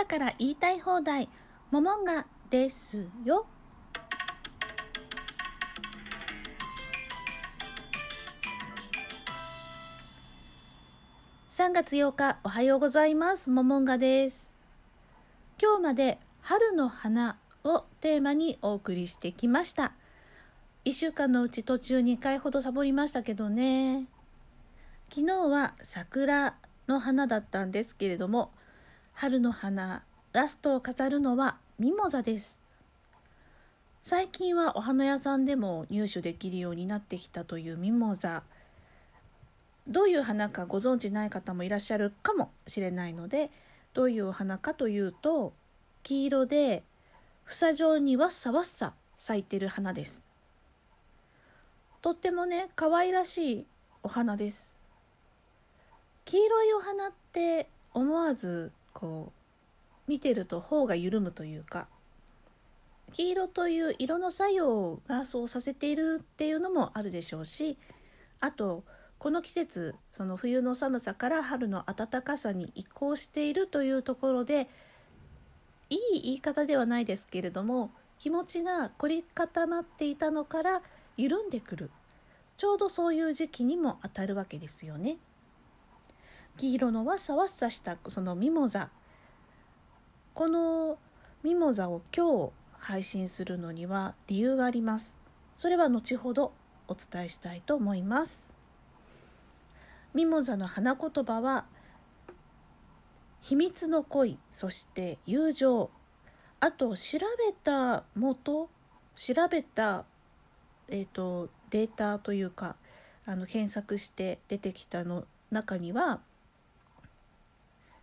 朝から言いたい放題モモンガですよ。3月8日おはようございます。モモンガです。今日まで春の花をテーマにお送りしてきました。1週間のうち途中2回ほどサボりましたけどね。昨日は桜の花だったんですけれども春の花ラストを飾るのはミモザです。最近はお花屋さんでも入手できるようになってきたというミモザ。どういう花かご存知ない方もいらっしゃるかもしれないのでどういうお花かというと黄色で房状にわっさわっさ咲いてる花です。とってもね可愛らしいお花です。黄色いお花って思わずこう見てると頬が緩むというか黄色という色の作用がそうさせているっていうのもあるでしょうしあとこの季節その冬の寒さから春の暖かさに移行しているというところでいい言い方ではないですけれども気持ちが凝り固まっていたのから緩んでくるちょうどそういう時期にも当たるわけですよね。黄色のわっさわっさしたそのミモザ。このミモザを今日配信するのには理由があります。それは後ほどお伝えしたいと思います。ミモザの花言葉は秘密の恋そして友情。あと調べた元調べた、えーと、とデータというかあの検索して出てきたの中には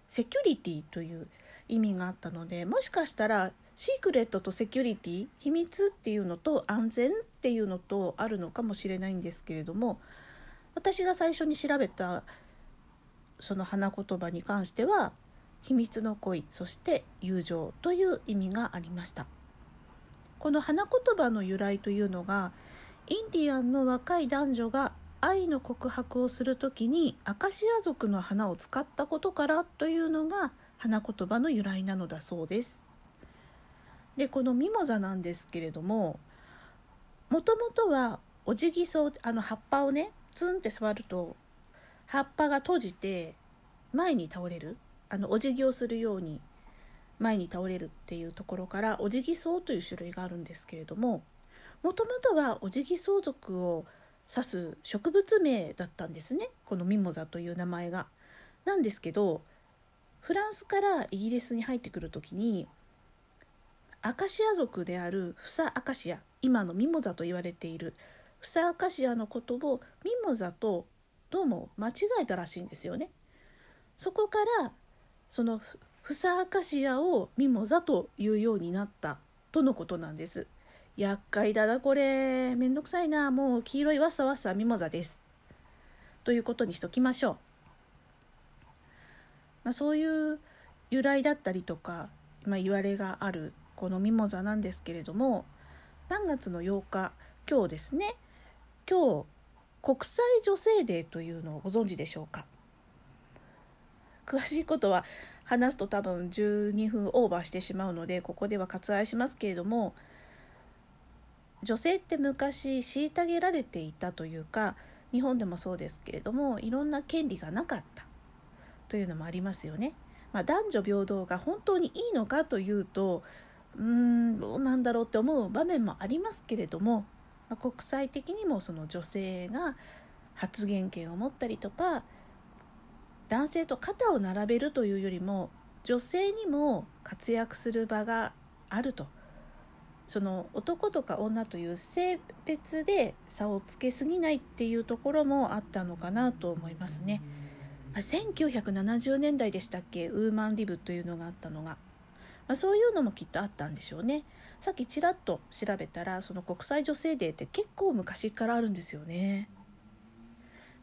セキュリティという意味があったのでもしかしたらシークレットとセキュリティ秘密っていうのと安全っていうのとあるのかもしれないんですけれども私が最初に調べたその花言葉に関しては秘密の恋そして友情という意味がありました。この花言葉の由来というのがインディアンの若い男女が愛の告白をする時にアカシア族の花を使ったことからというのが花言葉の由来なのだそうです。でこのミモザなんですけれどももともとはオジギソウあの葉っぱをねツンって触ると葉っぱが閉じて前に倒れるあのお辞儀をするように前に倒れるっていうところからオジギソウという種類があるんですけれどももともとはオジギソウ族を指す植物名だったんですねこのミモザという名前が。なんですけどフランスからイギリスに入ってくる時にアカシア族であるフサアカシア今のミモザと言われているフサアカシアのことをミモザとどうも間違えたらしいんですよね。そこからそのフサアカシアをミモザというようになったとのことなんです。厄介だなこれ。めんどくさいな。もう黄色いわさわさミモザです。ということにしときましょう、まあ、そういう由来だったりとか、まあ、言われがあるこのミモザなんですけれども3月の8日今日ですね。今日国際女性デーというのをご存知でしょうか。詳しいことは話すと多分12分オーバーしてしまうのでここでは割愛しますけれども女性って昔虐げられていたというか日本でもそうですけれどもいろんな権利がなかったというのもありますよね。まあ、男女平等が本当にいいのかというとうーんどうなんだろうって思う場面もありますけれども、まあ、国際的にもその女性が発言権を持ったりとか男性と肩を並べるというよりも女性にも活躍する場があるとその男とか女という性別で差をつけすぎないっていうところもあったのかなと思いますね。1970年代でしたっけ？ウーマンリブというのがあったのが、まあ、そういうのもきっとあったんでしょうね。さっきちらっと調べたらその国際女性デーって結構昔からあるんですよね。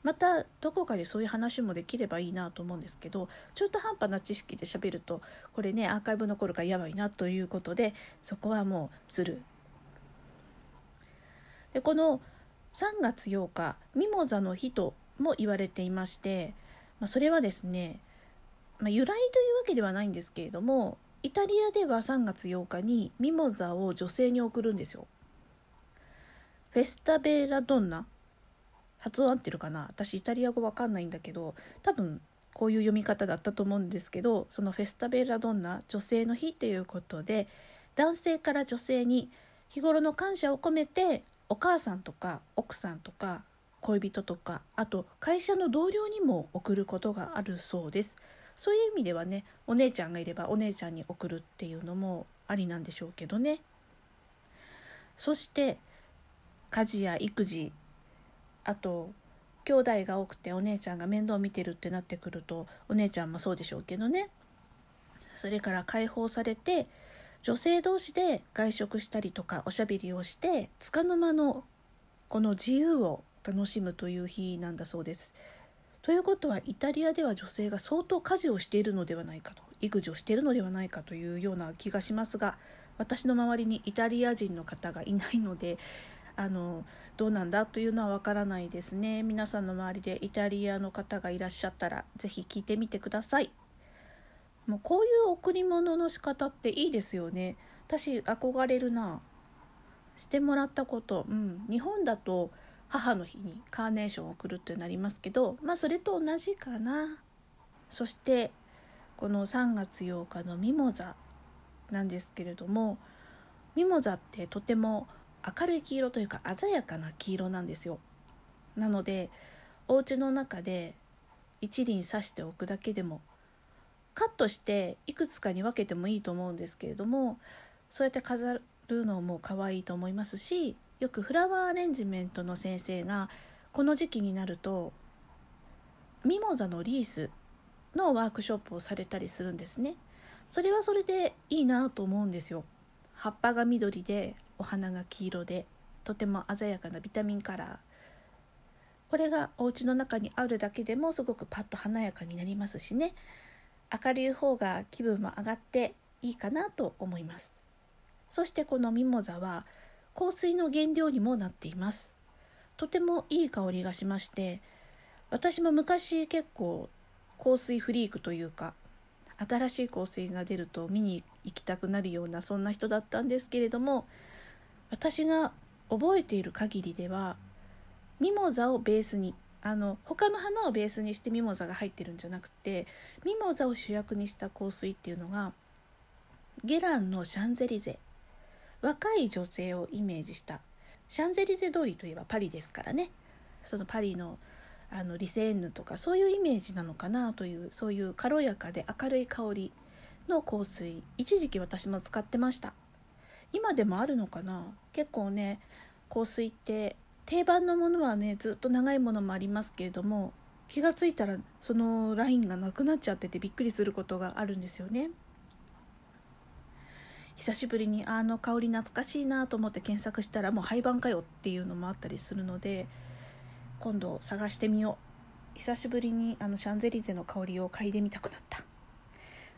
またどこかでそういう話もできればいいなと思うんですけど中途半端な知識で喋るとこれねアーカイブ残るからやばいなということでそこはもうする。でこの3月8日ミモザの日とも言われていまして、まあ、それはですねまあ、由来というわけではないんですけれどもイタリアでは3月8日にミモザを女性に送るんですよ。フェスタベラドンナ発音合ってるかな？私イタリア語わかんないんだけど多分こういう読み方だったと思うんですけどそのフェスタベラドンナ女性の日ということで男性から女性に日頃の感謝を込めてお母さんとか奥さんとか恋人とかあと会社の同僚にも送ることがあるそうです。そういう意味ではねお姉ちゃんがいればお姉ちゃんに送るっていうのもありなんでしょうけどね。そして家事や育児あと兄弟が多くてお姉ちゃんが面倒見てるってなってくるとお姉ちゃんもそうでしょうけどねそれから解放されて女性同士で外食したりとかおしゃべりをして束の間のこの自由を楽しむという日なんだそうです。ということはイタリアでは女性が相当家事をしているのではないかと育児をしているのではないかというような気がしますが私の周りにイタリア人の方がいないのであのどうなんだというのはわからないですね。皆さんの周りでイタリアの方がいらっしゃったら是非聞いてみてください。もうこういう贈り物の仕方っていいですよね。私憧れるな。してもらったこと。うん。日本だと母の日にカーネーションを贈るってなりますけどまあそれと同じかな。そしてこの3月8日のミモザなんですけれどもミモザってとても明るい黄色というか鮮やかな黄色なんですよ。なのでお家の中で一輪刺しておくだけでもカットしていくつかに分けてもいいと思うんですけれどもそうやって飾るのも可愛いと思いますしよくフラワーアレンジメントの先生がこの時期になるとミモザのリースのワークショップをされたりするんですね。それはそれでいいなと思うんですよ。葉っぱが緑でお花が黄色でとても鮮やかなビタミンカラー。これがお家の中にあるだけでもすごくパッと華やかになりますしね。明るい方が気分も上がっていいかなと思います。そしてこのミモザは香水の原料にもなっています。とてもいい香りがしまして私も昔結構香水フリークというか新しい香水が出ると見に行きたくなるようなそんな人だったんですけれども私が覚えている限りではミモザをベースにあの他の花をベースにしてミモザが入ってるんじゃなくてミモザを主役にした香水っていうのがゲランのシャンゼリゼ。若い女性をイメージした。シャンゼリゼ通りといえばパリですからね。そのパリのあのリセーヌとかそういうイメージなのかなというそういう軽やかで明るい香りの香水一時期私も使ってました。今でもあるのかな？結構ね香水って定番のものはねずっと長いものもありますけれども気が付いたらそのラインがなくなっちゃっててびっくりすることがあるんですよね。久しぶりにあの香り懐かしいなと思って検索したらもう廃盤かよっていうのもあったりするので今度探してみよう。久しぶりにあのシャンゼリゼの香りを嗅いでみたくなった。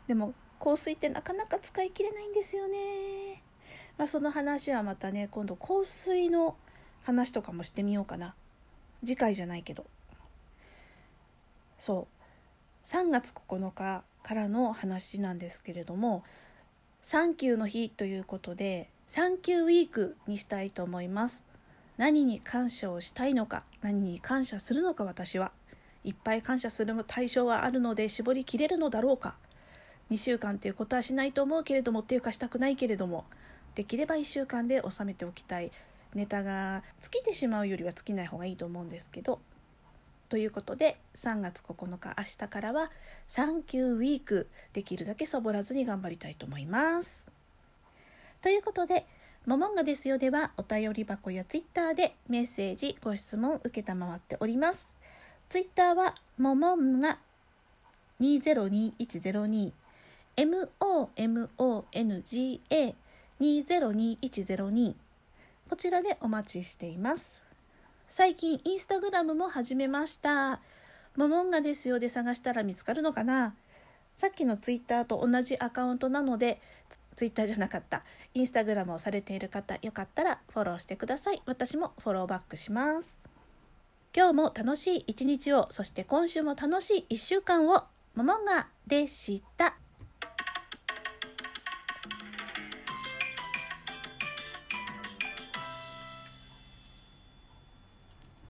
でも香水ってなかなか使い切れないんですよね。まあその話はまたね今度香水の話とかもしてみようかな。次回じゃないけど。そう。3月9日からの話なんですけれどもサンキューの日ということでサンキューウィークにしたいと思います。何に感謝をしたいのか何に感謝するのか私はいっぱい感謝する対象はあるので絞りきれるのだろうか。2週間っていうことはしないと思うけれどもっていうかしたくないけれどもできれば1週間で収めておきたいネタが尽きてしまうよりは尽きない方がいいと思うんですけどということで3月9日明日からはサンキューウィークできるだけサボらずに頑張りたいと思います。ということでモモンガですよではお便り箱やツイッターでメッセージご質問受けたまわっております。ツイッターはモモンガ2022102こちらでお待ちしています。最近インスタグラムも始めました。モモンガですよで探したら見つかるのかなさっきのツイッターと同じアカウントなので、ツイッターじゃなかった。インスタグラムをされている方、よかったらフォローしてください。私もフォローバックします。今日も楽しい一日を、そして今週も楽しい一週間を。モモンガでした。